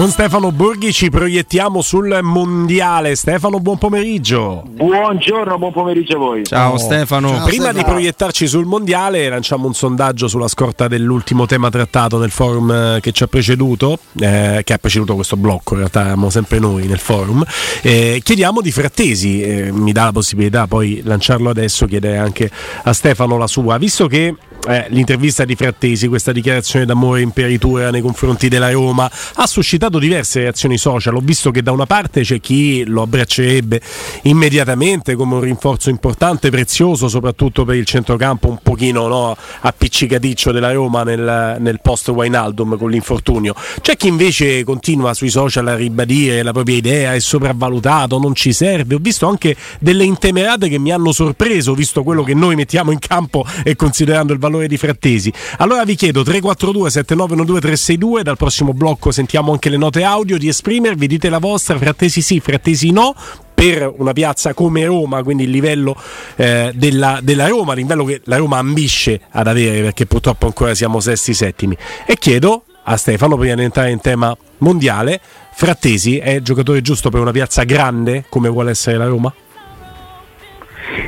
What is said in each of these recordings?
Con Stefano Borghi ci proiettiamo sul mondiale. Stefano, buon pomeriggio. Buongiorno, buon pomeriggio a voi. Ciao. Stefano. Ciao, Prima Stefano. di proiettarci sul mondiale, lanciamo un sondaggio sulla scorta dell'ultimo tema trattato nel forum eh, che ci ha preceduto, eh, che ha preceduto questo blocco, in realtà eravamo sempre noi nel forum. Eh, chiediamo di Frattesi, eh, mi dà la possibilità poi lanciarlo adesso, chiedere anche a Stefano la sua, visto che eh, l'intervista di Frattesi, questa dichiarazione d'amore imperitura nei confronti della Roma, ha suscitato diverse reazioni social. Ho visto che da una parte c'è chi lo abbraccerebbe immediatamente come un rinforzo importante, prezioso, soprattutto per il centrocampo un pochino no, appiccicaticcio della Roma nel, nel post Wainaldum con l'infortunio. C'è chi invece continua sui social a ribadire la propria idea, è sopravvalutato, non ci serve. Ho visto anche delle intemerate che mi hanno sorpreso, visto quello che noi mettiamo in campo e considerando il valore di Frattesi. Allora vi chiedo 342 7912 362 dal prossimo blocco sentiamo anche le note audio di esprimervi, dite la vostra, Frattesi sì, Frattesi no per una piazza come Roma, quindi il livello eh, della, della, Roma, il livello che la Roma ambisce ad avere perché purtroppo ancora siamo sesti settimi. E chiedo a Stefano, prima di entrare in tema mondiale, Frattesi è il giocatore giusto per una piazza grande come vuole essere la Roma?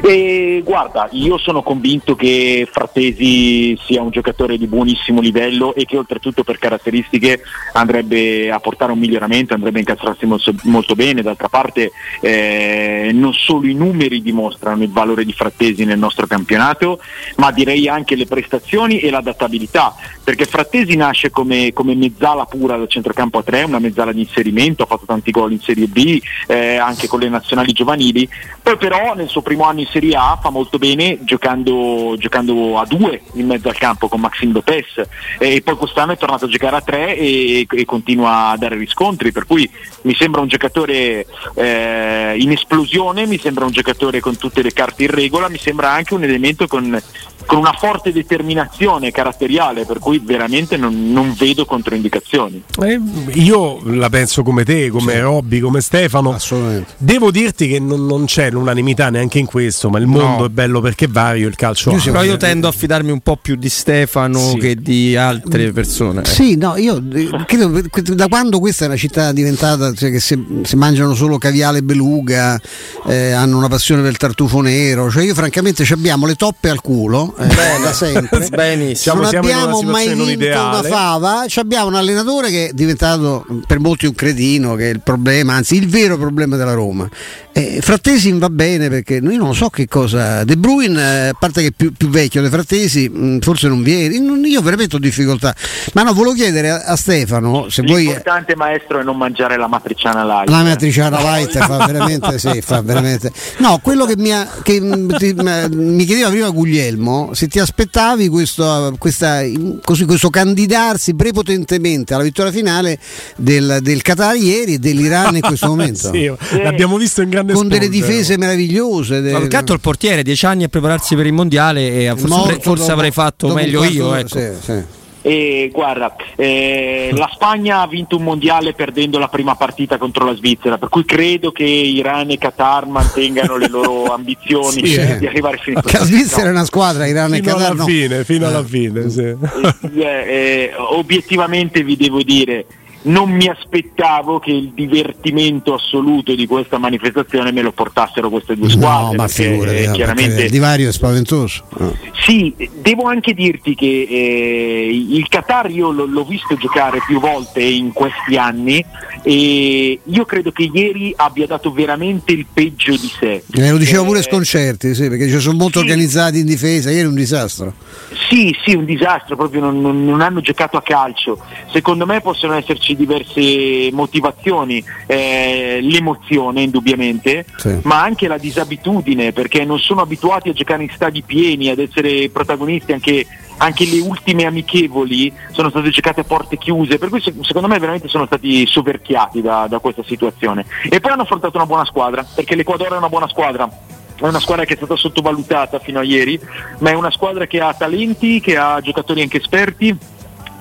E guarda, io sono convinto che Frattesi sia un giocatore di buonissimo livello e che oltretutto per caratteristiche andrebbe a portare un miglioramento, andrebbe a incastrarsi molto, molto bene. D'altra parte eh, non solo i numeri dimostrano il valore di Frattesi nel nostro campionato, ma direi anche le prestazioni e l'adattabilità, perché Frattesi nasce come, come mezzala pura dal centrocampo a 3, una mezzala di inserimento, ha fatto tanti gol in Serie B, eh, anche con le nazionali giovanili, poi però nel suo primo anno in Serie A fa molto bene giocando, giocando a due in mezzo al campo con Maxim Lopez e poi quest'anno è tornato a giocare a tre e, e continua a dare riscontri, per cui mi sembra un giocatore eh, in esplosione, mi sembra un giocatore con tutte le carte in regola, mi sembra anche un elemento con con una forte determinazione caratteriale, per cui veramente non, non vedo controindicazioni. Eh, io la penso come te, come sì. Robby, come Stefano. Assolutamente. Devo dirti che non, non, c'è l'unanimità neanche in questo, ma il mondo no. è bello perché vario, il calcio. Io, però io tendo a fidarmi un po' più di Stefano sì. che di altre persone. Sì, no, io credo da quando questa è una città diventata, cioè che si, si mangiano solo caviale e beluga, eh, hanno una passione per il tartufo nero, cioè io francamente abbiamo le toppe al culo eh, da sempre. Benissimo. Non abbiamo mai vinto una fava. abbiamo un allenatore che è diventato per molti un cretino, che è il problema, anzi il vero problema della Roma. Eh, Frattesi va bene perché io non so che cosa. De Bruyne, eh, a parte che è più, più vecchio dei Frattesi, mh, mm, forse non viene. Io veramente ho difficoltà. Ma no, volevo chiedere a, a Stefano se vuoi. L'importante maestro è non mangiare la matriciana light. La matriciana light fa veramente, sì, fa veramente. No, quello che mi, ha, che, mm, ti, mi chiedeva prima Guglielmo, se ti aspettavi questo, questa, così, questo candidarsi prepotentemente alla vittoria finale del, del Qatar ieri e dell'Iran in questo momento. sì, l'abbiamo visto in grande grande con delle difese meravigliose. Del... Calcato il portiere, dieci anni a prepararsi per il mondiale e forse, forse dopo, avrei fatto meglio io. Ecco. Sì, sì. E guarda, eh, la Spagna ha vinto un mondiale perdendo la prima partita contro la Svizzera, per cui credo che Iran e Qatar mantengano le loro ambizioni sì, eh. di arrivare fino a La Svizzera no. è una squadra, Iran fino e Qatar alla no. fine, fino alla fine. Sì. Eh, eh, obiettivamente vi devo dire non mi aspettavo che il divertimento assoluto di questa manifestazione me lo portassero queste due squadre. No, ma figurati, no, chiaramente... il divario è spaventoso. No. Sì, devo anche dirti che eh, il Qatar io l- l'ho visto giocare più volte in questi anni e io credo che ieri abbia dato veramente il peggio di sé. Eh, lo dicevo eh, pure Sconcerti, sì, perché sono molto sì. organizzati in difesa, ieri è un disastro. Sì, sì, un disastro, proprio non, non hanno giocato a calcio. Secondo me possono esserci esserci diverse motivazioni, eh, l'emozione indubbiamente, sì. ma anche la disabitudine perché non sono abituati a giocare in stadi pieni, ad essere protagonisti anche, anche le ultime amichevoli sono state giocate a porte chiuse, per cui secondo me veramente sono stati soverchiati da, da questa situazione. E poi hanno affrontato una buona squadra, perché l'Equador è una buona squadra è una squadra che è stata sottovalutata fino a ieri, ma è una squadra che ha talenti, che ha giocatori anche esperti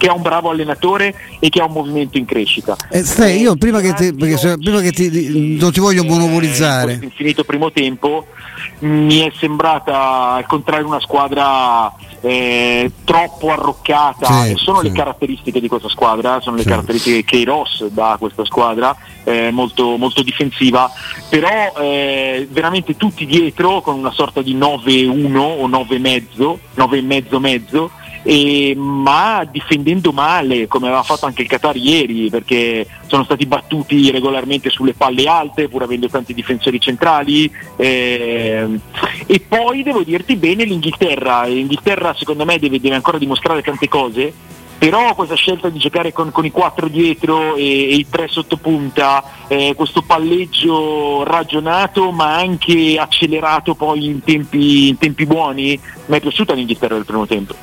che ha un bravo allenatore e che ha un movimento in crescita. Eh, Ste, io prima che, ti, perché, prima che ti, non ti voglio monopolizzare. In finito primo tempo mi è sembrata al contrario una squadra eh, troppo arroccata, sì, sono sì. le caratteristiche di questa squadra, sono le sì. caratteristiche che Ross dà a questa squadra, eh, molto, molto, difensiva, però eh, veramente tutti dietro con una sorta di 9-1 o 9,5, 9,5 mezzo e, ma difendendo male come aveva fatto anche il Qatar ieri perché sono stati battuti regolarmente sulle palle alte pur avendo tanti difensori centrali. Eh, e poi devo dirti bene l'Inghilterra. l'Inghilterra secondo me deve, deve ancora dimostrare tante cose però questa scelta di giocare con, con i quattro dietro e, e i tre sotto punta, eh, questo palleggio ragionato ma anche accelerato poi in tempi, in tempi buoni, mi è piaciuta l'Inghilterra del primo tempo.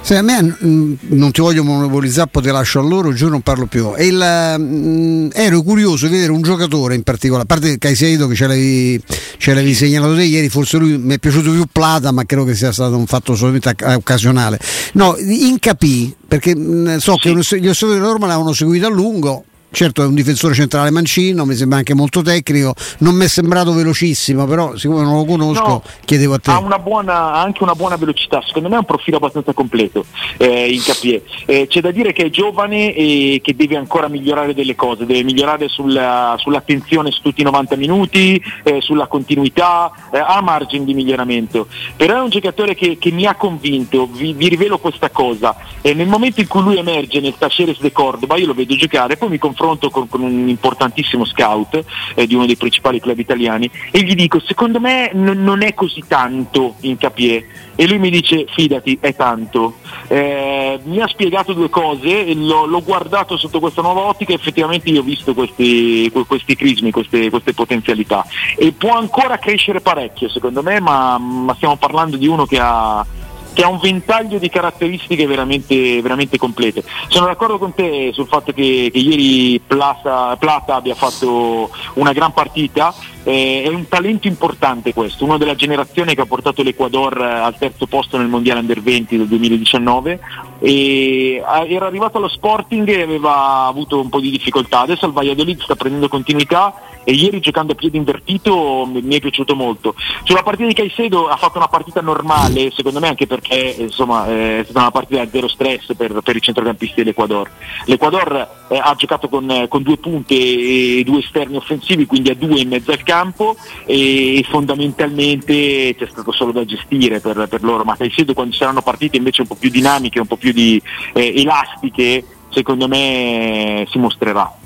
Se a me mh, mm, non ti voglio monopolizzare, poi te lascio a loro, giuro non parlo più. Il, mh, mm, ero curioso di vedere un giocatore in particolare, a parte Caicedo che ce l'avevi, ce l'avevi segnalato te ieri, forse lui mi è piaciuto più Plata, ma credo che sia stato un fatto solamente occasionale. No, in capì, perché mh, mm, so sì. che gli osservatori di Roma l'avevano seguito a lungo, certo è un difensore centrale mancino, mi sembra anche molto tecnico, non mi è sembrato velocissimo, però siccome non lo conosco no, chiedevo a te. Ha, una buona, anche una buona velocità, secondo me è un profilo abbastanza completo eh, in Capier. Eh, c'è da dire che è giovane e che deve ancora migliorare delle cose, deve migliorare sulla, sull'attenzione su tutti i 90 minuti, eh, sulla continuità, eh, ha margine di miglioramento, però è un giocatore che, che mi ha convinto, vi, vi rivelo questa cosa, nel momento in cui lui emerge nel Taceres de Cordoba, io lo vedo giocare, poi mi confronto confronto con, con un importantissimo scout eh, di uno dei principali club italiani e gli dico secondo me n- non è così tanto in Capier e lui mi dice fidati è tanto. Eh, mi ha spiegato due cose l'ho, l'ho, guardato sotto questa nuova ottica e effettivamente io ho visto questi, questi crismi queste, queste, potenzialità. E può ancora crescere parecchio secondo me ma, ma stiamo parlando di uno che ha che ha un ventaglio di caratteristiche veramente, veramente complete. Sono d'accordo con te sul fatto che, che ieri Plata, Plata abbia fatto una gran partita, eh, è un talento importante questo, uno della generazione che ha portato l'Equador al terzo posto nel Mondiale Under 20 del 2019 e era arrivato allo Sporting e aveva avuto un po' di difficoltà, adesso al Valladolid sta prendendo continuità e ieri giocando a piede invertito mi è piaciuto molto. Sulla partita di Caicedo ha fatto una partita normale, secondo me anche perché insomma, è stata una partita a zero stress per, per i centrocampisti dell'Equador. L'Equador eh, ha giocato con, con, due punte e due esterni offensivi, quindi a due in mezzo al campo e fondamentalmente c'è stato solo da gestire per, per loro, ma Caicedo quando saranno partite invece un po' più dinamiche, un po' più di, eh, elastiche, secondo me si mostrerà.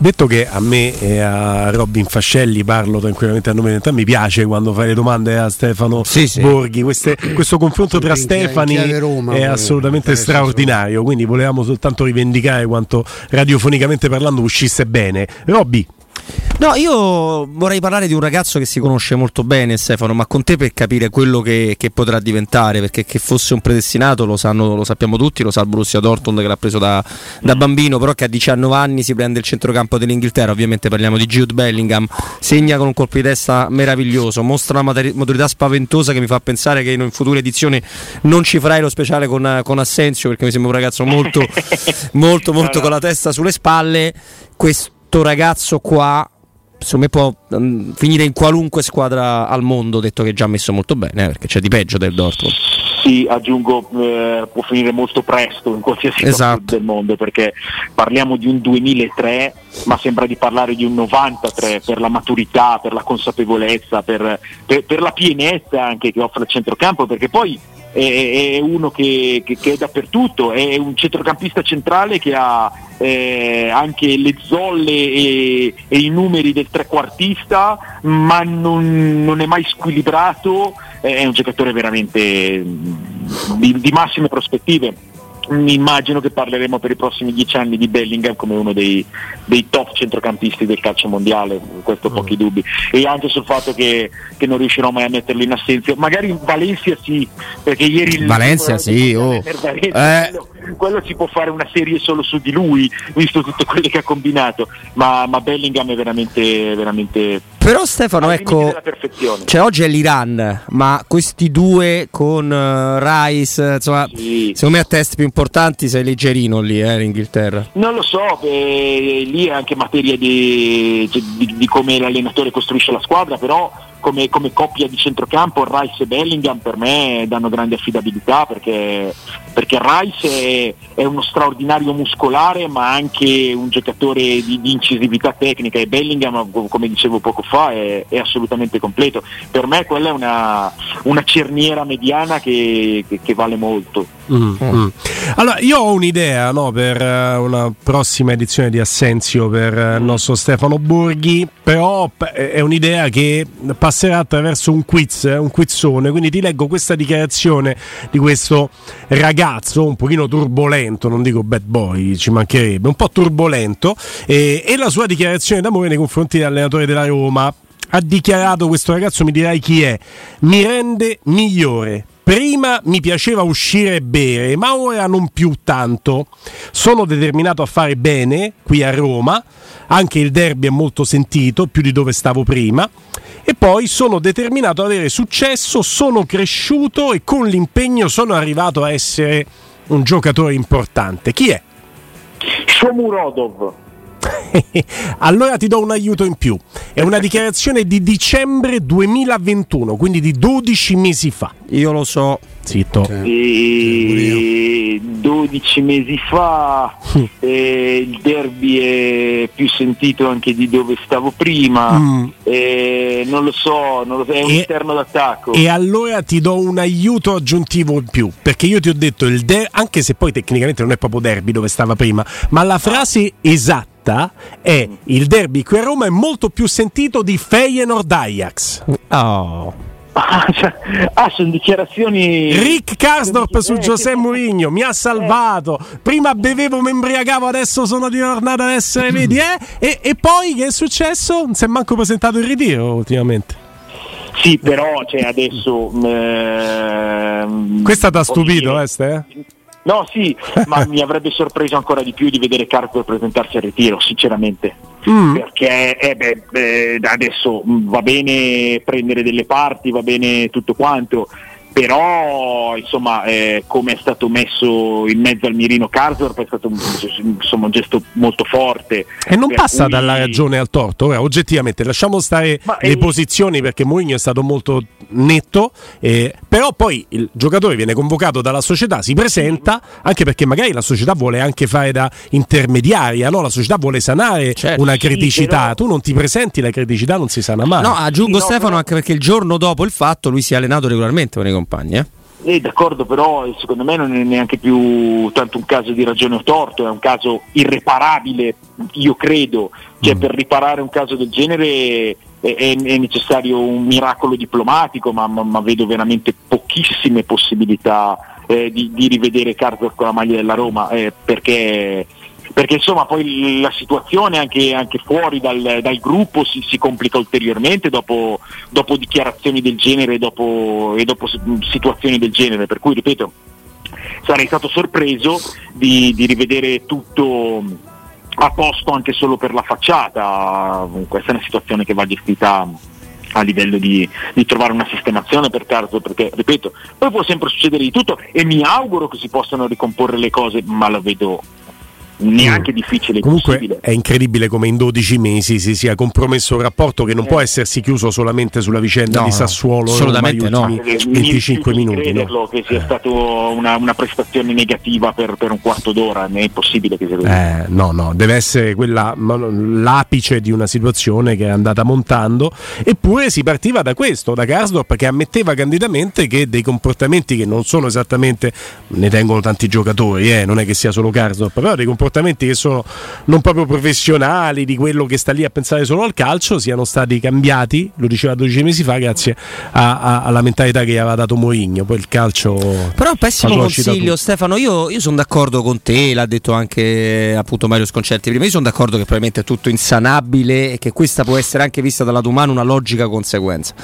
Detto che a me e a Robin Fascelli parlo tranquillamente a nome di realtà, mi piace quando fai le domande a Stefano sì, sì. Borghi. Queste, questo confronto tra Stefani Roma, è assolutamente straordinario. Quindi volevamo soltanto rivendicare quanto radiofonicamente parlando uscisse bene. Robby, No, io vorrei parlare di un ragazzo che si conosce molto bene, Stefano, ma con te per capire quello che, che potrà diventare, perché che fosse un predestinato lo, sanno, lo sappiamo tutti, lo sa il Borussia Dortmund che l'ha preso da, da, bambino, però che a 19 anni si prende il centrocampo dell'Inghilterra, ovviamente parliamo di Jude Bellingham, segna con un colpo di testa meraviglioso, mostra una maturità spaventosa che mi fa pensare che in future edizioni non ci farai lo speciale con, con Assenzio, perché mi sembra un ragazzo molto, molto, molto con la testa sulle spalle. Questo ragazzo qua secondo me può um, finire in qualunque squadra al mondo, detto che è già messo molto bene, eh, perché c'è di peggio del Dortmund. Sì, aggiungo, eh, può finire molto presto in qualsiasi esatto. del mondo, perché parliamo di un 2003, ma sembra di parlare di un 93 per la maturità, per la consapevolezza, per, per, per la pienezza anche che offre il centrocampo, perché poi è, uno che, che, che, è dappertutto, è un centrocampista centrale che ha eh, anche le zolle e, e, i numeri del trequartista, ma non, non è mai squilibrato, è un giocatore veramente di, di massime prospettive immagino che parleremo per i prossimi dieci anni di Bellingham come uno dei, dei top centrocampisti del calcio mondiale, questo pochi mm. dubbi, e anche sul fatto che, che, non riuscirò mai a metterlo in assenzio, magari in Valencia sì, perché ieri Valencia sì, oh. Valencia, eh. Quello si può fare una serie solo su di lui, visto tutto quello che ha combinato, ma, ma Bellingham è veramente, veramente però Stefano, ecco, cioè, oggi è l'Iran, ma questi due con uh, Rice, insomma, sì. secondo me a test più importanti sei leggerino lì eh, in Inghilterra. Non lo so, beh, lì è anche materia di, di, di come l'allenatore costruisce la squadra, però come, come, coppia di centrocampo Rice e Bellingham per me danno grande affidabilità perché, perché Rice è, uno straordinario muscolare ma anche un giocatore di, di, incisività tecnica. E Bellingham come dicevo poco fa è, è assolutamente completo. Per me quella è una, una cerniera mediana che, che, che vale molto. Mm, mm. allora io ho un'idea no, per eh, una prossima edizione di Assenzio per eh, il nostro Stefano Borghi però è un'idea che passerà attraverso un quiz, eh, un quizzone, quindi ti leggo questa dichiarazione di questo ragazzo un pochino turbolento, non dico bad boy, ci mancherebbe, un po' turbolento, e, e la sua dichiarazione d'amore nei confronti dell'allenatore della Roma. Ha dichiarato questo ragazzo, mi dirai chi è, mi rende migliore, Prima mi piaceva uscire e bere, ma ora non più tanto. Sono determinato a fare bene qui a Roma, anche il derby è molto sentito, più di dove stavo prima. E poi sono determinato ad avere successo, sono cresciuto e con l'impegno sono arrivato a essere un giocatore importante. Chi è? Shomurodov. allora ti do un aiuto in più. È una dichiarazione di dicembre 2021, quindi di 12 mesi fa. Io lo so. Zitto. E 12 mesi fa eh, il derby è più sentito anche di dove stavo prima. Mm. Eh, non lo so, non lo so è un e, interno d'attacco. E allora ti do un aiuto aggiuntivo in più, perché io ti ho detto il derby, anche se poi tecnicamente non è proprio derby dove stava prima, ma la frase esatta è il derby qui a Roma è molto più sentito di Feyenoord Ajax. Oh. Ah, cioè, ah, sono dichiarazioni. Rick Karsdorp su Giuseppe Mourinho mi ha salvato. Prima bevevo, mi embriagavo, adesso sono ritornato ad essere, vedi, eh? E, e poi che è successo? Non si è manco presentato il ritiro ultimamente. Sì, però cioè, adesso. Ehm, Questa ti ha stupito, dire? Eh? No, sì, ma mi avrebbe sorpreso ancora di più di vedere Carco presentarsi al ritiro, sinceramente. Mm. Perché eh, beh, beh, adesso va bene prendere delle parti, va bene tutto quanto, però insomma eh, come è stato messo in mezzo al mirino Karsdorp è stato insomma, un gesto molto forte. E non passa cui... dalla ragione al torto ora oggettivamente. Lasciamo stare Ma le è... posizioni perché Mourinho è stato molto netto eh, però poi il giocatore viene convocato dalla società si presenta anche perché magari la società vuole anche fare da intermediaria no? la società vuole sanare certo, una criticità. sì, però... tu non ti presenti la criticità non si sana mai. No aggiungo sì, no, Stefano però... anche perché il giorno dopo il fatto lui si è allenato regolarmente con i compagni eh? Eh, d'accordo, però secondo me non è neanche più tanto un caso di ragione o torto, è un caso irreparabile, io credo. Cioè, mm. per riparare un caso del genere è, è, necessario un miracolo diplomatico, ma, ma, ma vedo veramente pochissime possibilità eh, di, di, rivedere Carter con la maglia della Roma, eh, perché perché insomma poi la situazione anche, anche fuori dal, dal gruppo si, si, complica ulteriormente dopo, dopo dichiarazioni del genere dopo, e dopo situazioni del genere, per cui ripeto sarei stato sorpreso di, di rivedere tutto a posto anche solo per la facciata, questa è una situazione che va gestita a livello di, di, trovare una sistemazione per terzo perché ripeto poi può sempre succedere di tutto e mi auguro che si possano ricomporre le cose ma lo vedo neanche mm. difficile comunque possibile. è incredibile come in 12 mesi si sia compromesso un rapporto che non eh. può essersi chiuso solamente sulla vicenda no, di Sassuolo assolutamente no 25 minuti no. che sia stata una, una, prestazione negativa per, per, un quarto d'ora non è possibile che sia eh, no no deve essere quella l'apice di una situazione che è andata montando eppure si partiva da questo da Karsdorp che ammetteva candidamente che dei comportamenti che non sono esattamente ne tengono tanti giocatori eh, non è che sia solo Karsdorp però dei comportamenti comportamenti che sono non proprio professionali, di quello che sta lì a pensare solo al calcio, siano stati cambiati, lo diceva 12 mesi fa, grazie a, a, alla mentalità che aveva dato Mourinho. Poi il calcio. Però pessimo consiglio, Stefano. Io, io sono d'accordo con te, l'ha detto anche appunto Mario Sconcerti prima. Io sono d'accordo che probabilmente è tutto insanabile e che questa può essere anche vista dalla tua mano una logica conseguenza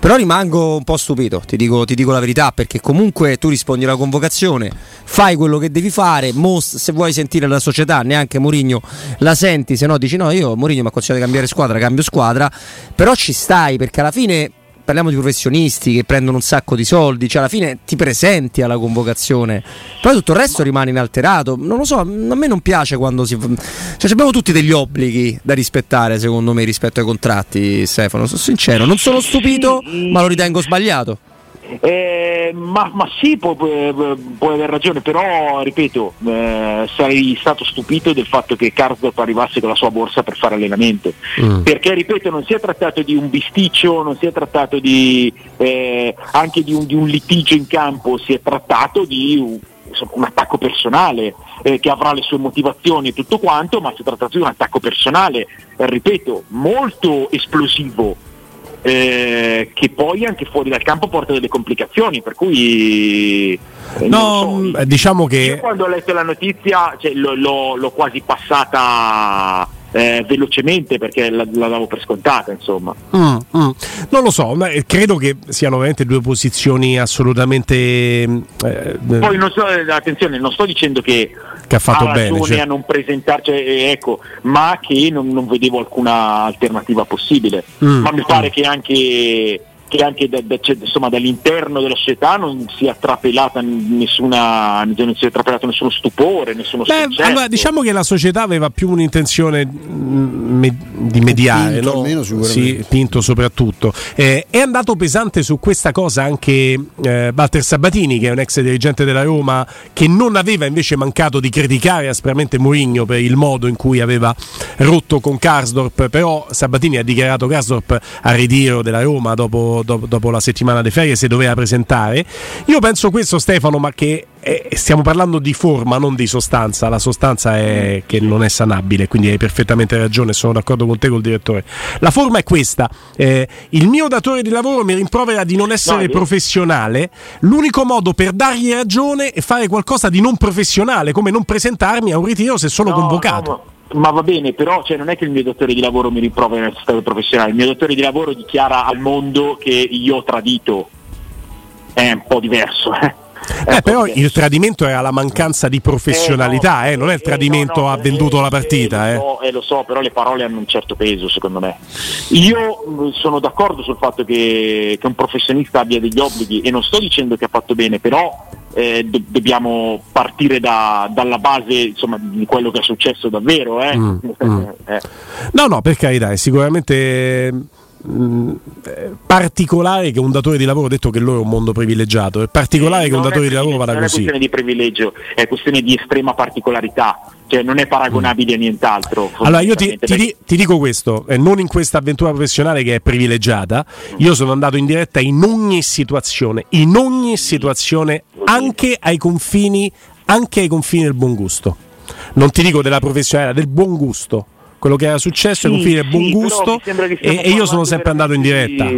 Però rimango un po' stupito, ti dico, ti dico, la verità, perché comunque tu rispondi alla convocazione, fai quello che devi fare, most, se vuoi sentire la società, neanche Mourinho la senti, se no dici no, io Mourinho mi ha consigliato di cambiare squadra, cambio squadra, però ci stai perché alla fine parliamo di professionisti che prendono un sacco di soldi, cioè alla fine ti presenti alla convocazione, poi tutto il resto rimane inalterato. Non lo so, a me non piace quando si. Cioè, abbiamo tutti degli obblighi da rispettare, secondo me, rispetto ai contratti, Stefano. Sono sincero, non sono stupito, ma lo ritengo sbagliato. Eh, ma, ma, sì, puoi, puoi, aver ragione, però ripeto, eh, sarei stato stupito del fatto che Karsdorp arrivasse con la sua borsa per fare allenamento. Mm. Perché, ripeto, non si è trattato di un bisticcio, non si è trattato di, eh, anche di un, di un, litigio in campo, si è trattato di un, un attacco personale eh, che avrà le sue motivazioni e tutto quanto, ma si è trattato di un attacco personale, ripeto, molto esplosivo eh, che poi anche fuori dal campo porta delle complicazioni, per cui... Eh, no, so, diciamo che... Io quando ho letto la notizia cioè, l'ho, l'ho, l'ho quasi passata eh, velocemente perché la, la, davo per scontata insomma mm, mm. non lo so ma eh, credo che siano veramente due posizioni assolutamente eh, poi non so, eh, attenzione non sto dicendo che, che ha fatto ha bene cioè... a non presentarci eh, ecco ma che non, non, vedevo alcuna alternativa possibile mm, ma mi pare mm. che anche che anche da, da, cioè, insomma, dall'interno della società non sia trapelata nessuna non sia trapelato nessuno stupore, nessuno Beh, allora, diciamo che la società aveva più un'intenzione mm, me, di mediare, Pinto, no? almeno, sì, Pinto soprattutto. Eh, è andato pesante su questa cosa anche eh, Walter Sabatini, che è un ex dirigente della Roma, che non aveva invece mancato di criticare aspramente Mourinho per il modo in cui aveva rotto con Karsdorp, però Sabatini ha dichiarato Karsdorp a ritiro della Roma dopo dopo, dopo, la settimana di ferie se doveva presentare. Io penso questo Stefano, ma che è, stiamo parlando di forma, non di sostanza. La sostanza è che non è sanabile, quindi hai perfettamente ragione, sono d'accordo con te col direttore. La forma è questa. Eh, il mio datore di lavoro mi rimprovera di non essere no, professionale. L'unico modo per dargli ragione è fare qualcosa di non professionale, come non presentarmi a un ritiro se sono no, convocato. No, ma va bene, però cioè, non è che il mio datore di lavoro mi rimprovera nel stato professionale, il mio datore di lavoro dichiara al mondo che io ho tradito. È un po' diverso. Eh. Eh, però il tradimento era la mancanza di professionalità, eh, no, eh, non è il tradimento eh, no, no, ha venduto la partita. Eh, lo so, lo so, però le parole hanno un certo peso secondo me. Io mm, sono d'accordo sul fatto che, che un professionista abbia degli obblighi e non sto dicendo che ha fatto bene, però eh, do- dobbiamo partire da, dalla base insomma, di quello che è successo davvero. Eh? Mm, mm. eh. No, no, per carità, è sicuramente mm, particolare che un datore di lavoro, detto che loro è un mondo privilegiato, è particolare eh, che un datore di lavoro vada così. Non è questione di privilegio, è questione di estrema particolarità cioè non è paragonabile mm. a nient'altro. Allora io ti, ti, ti dico questo, eh, non in questa avventura professionale che è privilegiata, mm. io sono andato in diretta in ogni situazione, in ogni situazione, anche ai confini, anche ai confini del buon gusto. Non ti dico della professionalità, del buon gusto quello che era successo, sì, ai confini del buon sì, gusto e, e, io sono sempre andato in diretta.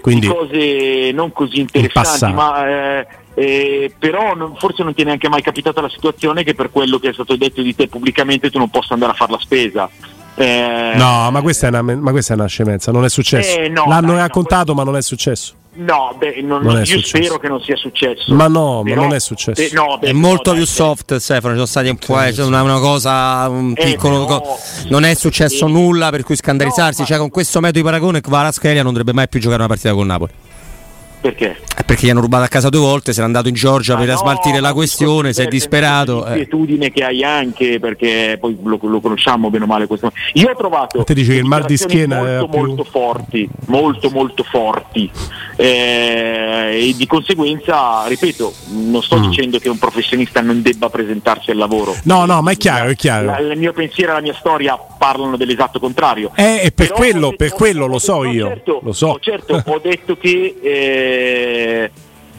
Quindi, cose non così interessanti, ma eh, eh, però non, forse non ti è neanche mai capitata la situazione che per quello che è stato detto di te pubblicamente tu non possa andare a fare la spesa. Eh, no, ma questa, una, ma questa, è una, scemenza, non è successo. Eh, no, L'hanno dai, raccontato, no, ma non è successo. No, beh, non, non io successo. spero che non sia successo. Ma no, però, ma non è successo. Eh, no, beh, è molto più soft, Stefano. Ci sono stati un po' eh, una, una, cosa, un eh, piccolo. Co- non è successo nulla per cui scandalizzarsi. cioè, con questo metodo di paragone, Kvaratskhelia non dovrebbe mai più giocare una partita con Napoli. Perché? Perché gli hanno rubato a casa due volte, sei andato in Georgia ah, per no, smaltire la questione, sei disperato. L'inquietudine eh. che hai anche, perché poi lo, lo, conosciamo bene o male questo. Io ho trovato te dice che il mal di schiena molto, più... molto forti, molto molto forti. Eh, e di conseguenza, ripeto, non sto mm. dicendo che un professionista non debba presentarsi al lavoro. No, no, ma è chiaro, è chiaro. La, il mio pensiero e la mia storia parlano dell'esatto contrario. Eh, e per Però quello, per quello lo so io. Certo, lo so. certo, ho detto che eh,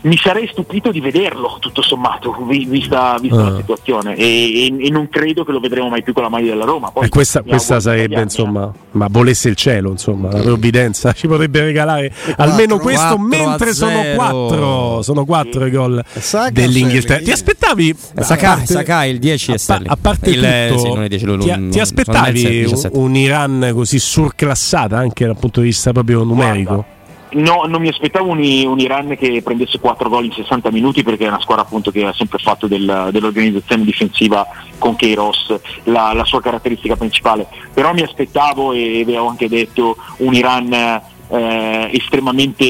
mi sarei stupito di vederlo tutto sommato, vista, vista uh. la ah. situazione e, e, e, non credo che lo vedremo mai più con la maglia della Roma. Poi, e questa, questa sarebbe insomma, ma volesse il cielo, insomma, la provvidenza ci potrebbe regalare 4, almeno questo mentre sono quattro, sono quattro i gol dell'Inghilterra. Ti aspettavi Sakai, Sakai il 10 a, pa- a parte il, tutto, sì, 10, lui, ti, ti, aspettavi un, un Iran così surclassata anche dal punto di vista proprio numerico? Guarda No, non mi aspettavo un, un, Iran che prendesse 4 gol in 60 minuti perché è una squadra appunto che ha sempre fatto del, dell'organizzazione difensiva con Keiros la, la, sua caratteristica principale. Però mi aspettavo e vi ho anche detto un Iran eh, estremamente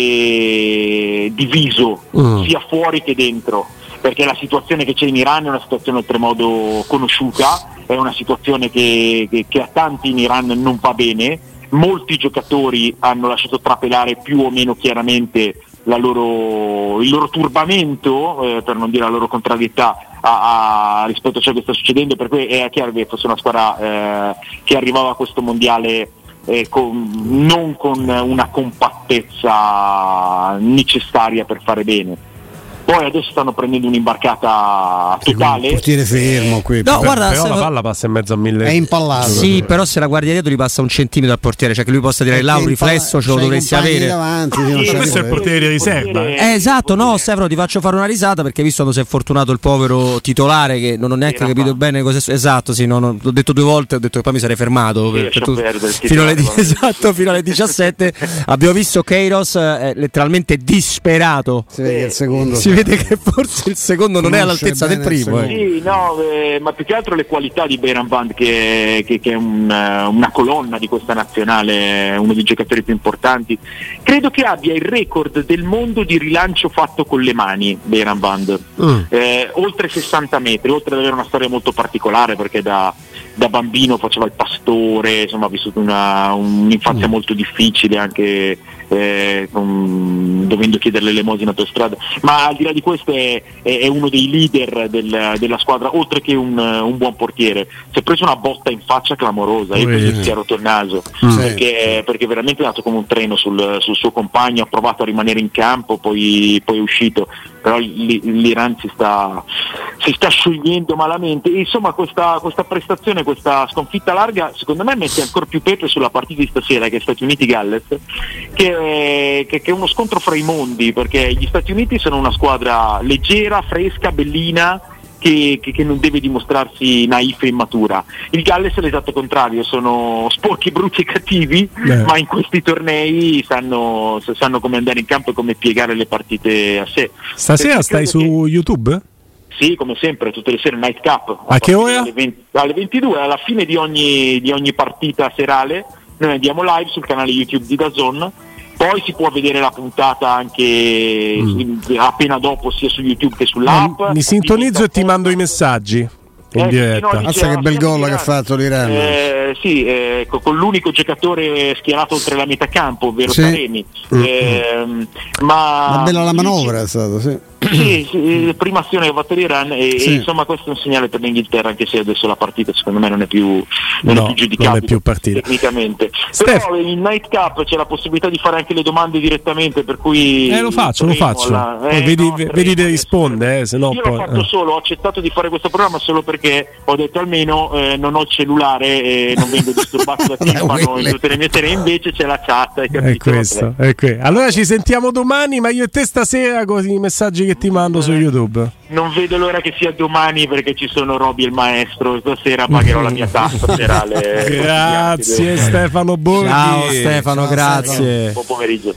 diviso mm. sia fuori che dentro perché la situazione che c'è in Iran è una situazione oltremodo conosciuta, è una situazione che, che, che a tanti in Iran non va bene molti giocatori hanno lasciato trapelare più o meno chiaramente loro, il loro turbamento, eh, per non dire la loro contrarietà a, a, rispetto a ciò che sta succedendo, per cui è chiaro che fosse una squadra eh, che arrivava a questo mondiale eh, con, non con una compattezza necessaria per fare bene poi adesso stanno prendendo un'imbarcata totale. Il portiere fermo qui. No, per, guarda, però la palla passa in mezzo a mille. È impallato. Sì, però se la guardi dietro gli passa un centimetro al portiere, cioè che lui possa dire là un riflesso ce lo dovresti avere. Davanti, sì, questo è il portiere di riserva. Eh, esatto, no, Stefano, ti faccio fare una risata perché visto quando si è fortunato il povero titolare che non ho neanche capito fa. bene cosa è Esatto, sì, no, no, l'ho detto due volte, ho detto che poi mi sarei fermato per, per tu, fino, alle, esatto, fino alle 17. Abbiamo visto Keiros eh, letteralmente disperato. Si vede il secondo. Si vede che forse il secondo non è all'altezza del primo. Eh. Sì, no, eh, ma più che altro le qualità di Beran Band, che, che, che è un, eh, una colonna di questa nazionale, uno dei giocatori più importanti. Credo che abbia il record del mondo di rilancio fatto con le mani, Beran Band. Mm. Eh, oltre 60 metri, oltre ad avere una storia molto particolare perché da, da bambino faceva il pastore, insomma ha vissuto una, un'infanzia mm. molto difficile anche eh, con, dovendo chiedere l'elemosina per strada, ma al di là di questo è, è, è uno dei leader del, della squadra, oltre che un, un, buon portiere. Si è preso una botta in faccia clamorosa, io penso che sia rotto il naso, mm. perché, perché, veramente è andato come un treno sul, sul, suo compagno, ha provato a rimanere in campo, poi, poi è uscito, però l'Iran si sta, si sta sciogliendo malamente. E, insomma questa, questa prestazione, questa sconfitta larga, secondo me mette ancora più pepe sulla partita di stasera che è Stati Uniti-Galles, che che, che, è uno scontro fra i mondi, perché gli Stati Uniti sono una squadra leggera, fresca, bellina, che, che, che, non deve dimostrarsi naif e immatura. Il Galles è l'esatto contrario, sono sporchi, brutti e cattivi, Beh. ma in questi tornei sanno, sanno, come andare in campo e come piegare le partite a sé. Stasera stai su YouTube? Sì, come sempre, tutte le sere Night Cup. A, a che ora? Alle, 20, alle 22, alla fine di ogni, di ogni partita serale, noi andiamo live sul canale YouTube di Dazon poi si può vedere la puntata anche mm. appena dopo sia su YouTube che sull'app. Mi sintonizzo e ti mando i messaggi in eh, diretta. Mazza che bel gol che ha fatto l'Iran. Eh, sì, eh, con l'unico giocatore schierato oltre la metà campo, ovvero sì. Taremi. Mm. Eh, ma, ma bella la manovra è stata, sì sì, sì, prima azione che ha fatto l'Iran e, sì. e, insomma questo è un segnale per l'Inghilterra anche se adesso la partita secondo me non è più, non no, è più giudicabile non è più partita. tecnicamente Steph. però in Night Cup c'è la possibilità di fare anche le domande direttamente per cui eh lo faccio, lo faccio eh, vedi, no, vedi risponde eh, se no io poi, l'ho fatto eh. solo, ho accettato di fare questo programma solo perché ho detto almeno eh, non ho il cellulare e non vengo disturbato da Timpano in tutte le mie serie invece c'è la chat è questo, è questo. allora ci sentiamo domani ma io e te stasera con i messaggi che ti mando su YouTube. Non vedo l'ora che sia domani perché ci sono Roby il maestro. Stasera pagherò la mia tassa serale. grazie Stefano Borghi. Ciao Stefano, Ciao, grazie. Buon pomeriggio.